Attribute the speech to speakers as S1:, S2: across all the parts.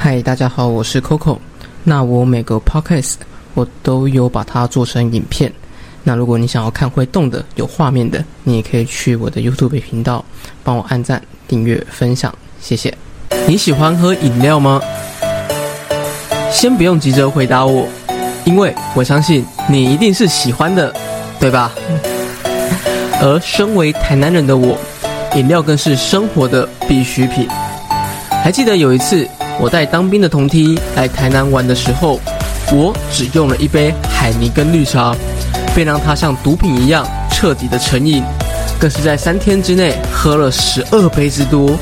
S1: 嗨，大家好，我是 Coco。那我每个 podcast 我都有把它做成影片。那如果你想要看会动的、有画面的，你也可以去我的 YouTube 频道帮我按赞、订阅、分享，谢谢。你喜欢喝饮料吗？先不用急着回答我，因为我相信你一定是喜欢的，对吧？而身为台南人的我，饮料更是生活的必需品。还记得有一次。我带当兵的同梯来台南玩的时候，我只用了一杯海泥跟绿茶，便让它像毒品一样彻底的成瘾，更是在三天之内喝了十二杯之多，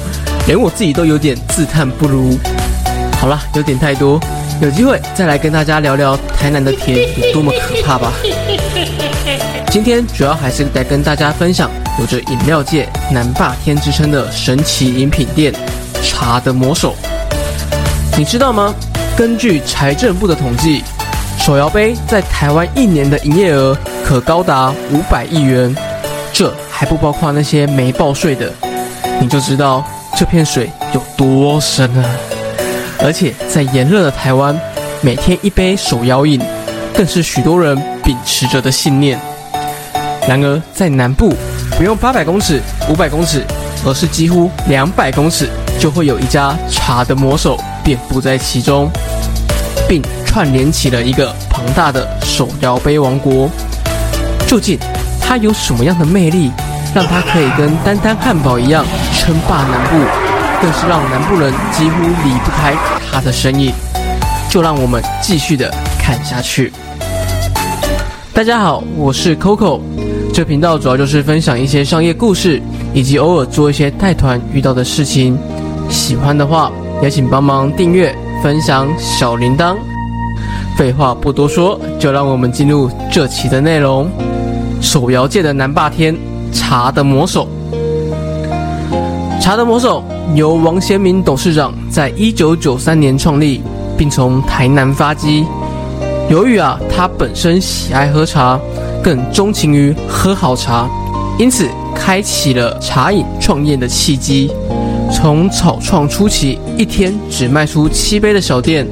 S1: 连我自己都有点自叹不如。好了，有点太多，有机会再来跟大家聊聊台南的甜有多么可怕吧。今天主要还是来跟大家分享有着饮料界南霸天之称的神奇饮品店——茶的魔手。你知道吗？根据财政部的统计，手摇杯在台湾一年的营业额可高达五百亿元，这还不包括那些没报税的。你就知道这片水有多深了。而且在炎热的台湾，每天一杯手摇饮，更是许多人秉持着的信念。然而在南部，不用八百公尺、五百公尺，而是几乎两百公尺，就会有一家茶的魔手。遍布在其中，并串联起了一个庞大的手摇杯王国。究竟它有什么样的魅力，让它可以跟丹丹汉堡一样称霸南部，更是让南部人几乎离不开它的身影？就让我们继续的看下去。大家好，我是 Coco，这频道主要就是分享一些商业故事，以及偶尔做一些带团遇到的事情。喜欢的话。也请帮忙订阅、分享小铃铛。废话不多说，就让我们进入这期的内容。手摇界的南霸天，茶的魔手。茶的魔手由王贤明董事长在一九九三年创立，并从台南发迹。由于啊，他本身喜爱喝茶，更钟情于喝好茶，因此开启了茶饮创业的契机。从草创初期，一天只卖出七杯的小店，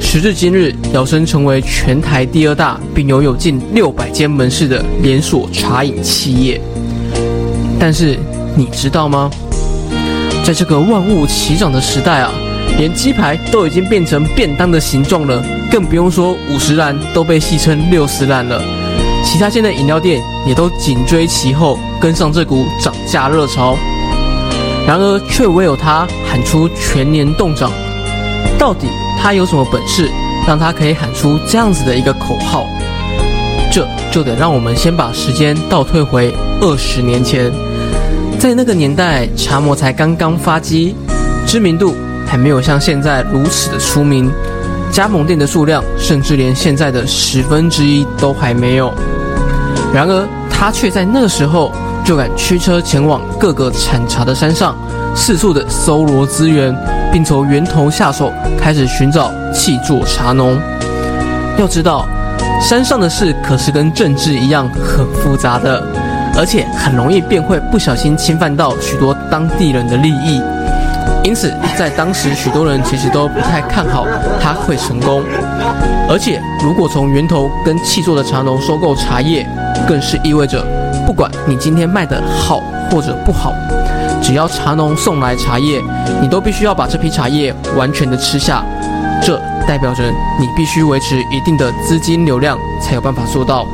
S1: 时至今日，摇身成为全台第二大，并拥有近六百间门市的连锁茶饮企业。但是你知道吗？在这个万物齐涨的时代啊，连鸡排都已经变成便当的形状了，更不用说五十兰都被戏称六十兰了。其他间的饮料店也都紧追其后，跟上这股涨价热潮。然而，却唯有他喊出全年冻涨。到底他有什么本事，让他可以喊出这样子的一个口号？这就得让我们先把时间倒退回二十年前，在那个年代，茶魔才刚刚发迹，知名度还没有像现在如此的出名，加盟店的数量甚至连现在的十分之一都还没有。然而，他却在那个时候。就敢驱车前往各个产茶的山上，四处的搜罗资源，并从源头下手，开始寻找气作茶农。要知道，山上的事可是跟政治一样很复杂的，而且很容易便会不小心侵犯到许多当地人的利益。因此，在当时，许多人其实都不太看好他会成功。而且，如果从源头跟气作的茶农收购茶叶，更是意味着。不管你今天卖的好或者不好，只要茶农送来茶叶，你都必须要把这批茶叶完全的吃下。这代表着你必须维持一定的资金流量，才有办法做到。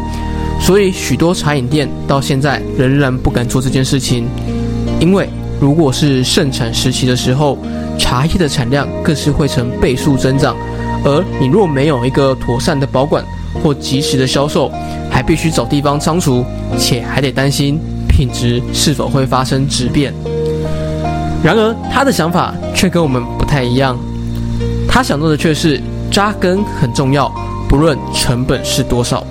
S1: 所以许多茶饮店到现在仍然不敢做这件事情，因为如果是盛产时期的时候，茶叶的产量更是会成倍数增长，而你若没有一个妥善的保管或及时的销售。还必须找地方仓储，且还得担心品质是否会发生质变。然而，他的想法却跟我们不太一样。他想做的却是扎根很重要，不论成本是多少。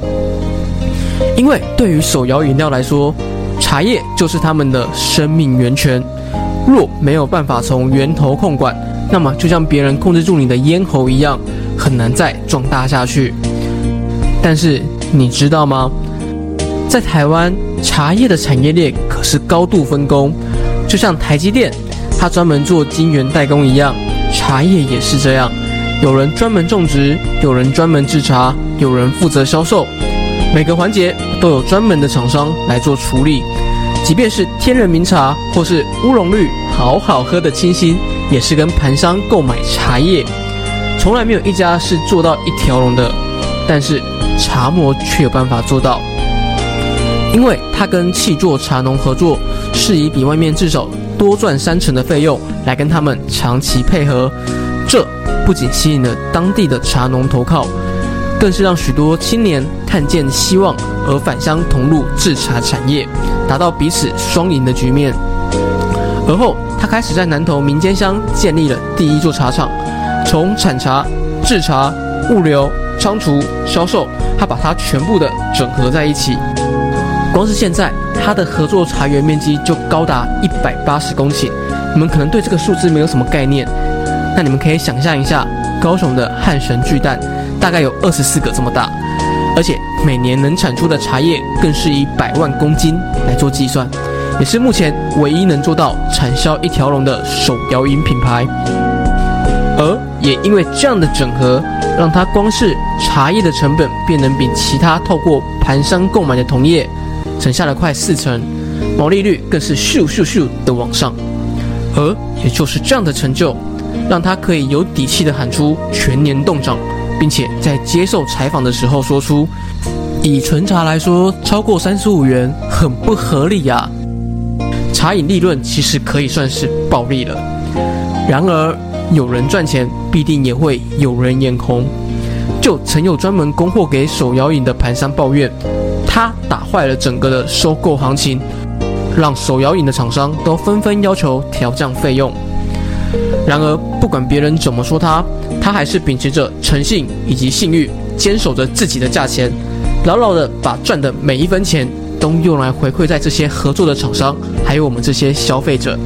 S1: 因为对于手摇饮料来说，茶叶就是他们的生命源泉。若没有办法从源头控管，那么就像别人控制住你的咽喉一样，很难再壮大下去。但是。你知道吗？在台湾，茶叶的产业链可是高度分工，就像台积电，它专门做晶圆代工一样，茶叶也是这样。有人专门种植，有人专门制茶，有人负责销售，每个环节都有专门的厂商来做处理。即便是天人名茶或是乌龙绿，好好喝的清新，也是跟盘商购买茶叶，从来没有一家是做到一条龙的。但是茶魔却有办法做到，因为他跟气作茶农合作，是以比外面至少多赚三成的费用来跟他们长期配合。这不仅吸引了当地的茶农投靠，更是让许多青年看见希望而返乡同入制茶产业。达到彼此双赢的局面。而后，他开始在南投民间乡建立了第一座茶厂，从产茶、制茶、物流、仓储、销售，他把它全部的整合在一起。光是现在，他的合作茶园面积就高达一百八十公顷。你们可能对这个数字没有什么概念，那你们可以想象一下，高雄的汉神巨蛋大概有二十四个这么大。而且每年能产出的茶叶更是以百万公斤来做计算，也是目前唯一能做到产销一条龙的手摇饮品牌。而也因为这样的整合，让它光是茶叶的成本便能比其他透过盘商购买的同业省下了快四成，毛利率更是咻咻咻的往上。而也就是这样的成就，让他可以有底气的喊出全年动涨。并且在接受采访的时候说出，以纯茶来说，超过三十五元很不合理呀。茶饮利润其实可以算是暴利了。然而，有人赚钱，必定也会有人眼红。就曾有专门供货给手摇饮的盘商抱怨，他打坏了整个的收购行情，让手摇饮的厂商都纷纷要求调降费用。然而，不管别人怎么说他。他还是秉持着诚信以及信誉，坚守着自己的价钱，牢牢的把赚的每一分钱都用来回馈在这些合作的厂商，还有我们这些消费者。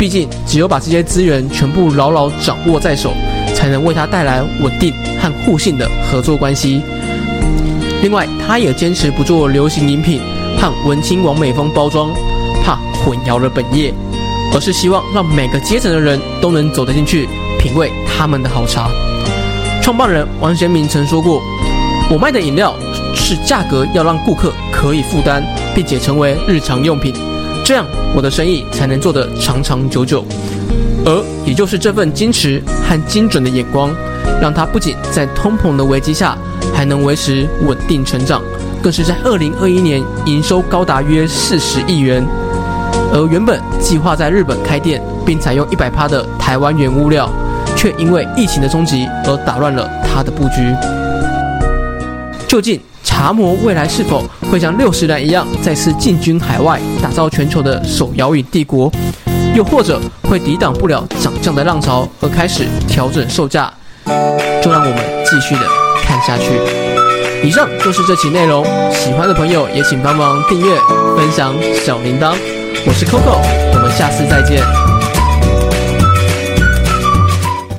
S1: 毕竟，只有把这些资源全部牢牢掌握在手，才能为他带来稳定和互信的合作关系。另外，他也坚持不做流行饮品和文青王美风包装，怕混淆了本业，而是希望让每个阶层的人都能走得进去。品味他们的好茶。创办人王贤明曾说过：“我卖的饮料是价格要让顾客可以负担，并且成为日常用品，这样我的生意才能做得长长久久。”而也就是这份矜持和精准的眼光，让他不仅在通膨的危机下还能维持稳定成长，更是在二零二一年营收高达约四十亿元。而原本计划在日本开店，并采用一百趴的台湾原物料。却因为疫情的冲击而打乱了他的布局。究竟茶魔未来是否会像六十岚一样再次进军海外，打造全球的手摇椅帝国？又或者会抵挡不了涨价的浪潮而开始调整售价？就让我们继续的看下去。以上就是这期内容，喜欢的朋友也请帮忙订阅、分享小铃铛。我是 Coco，我们下次再见。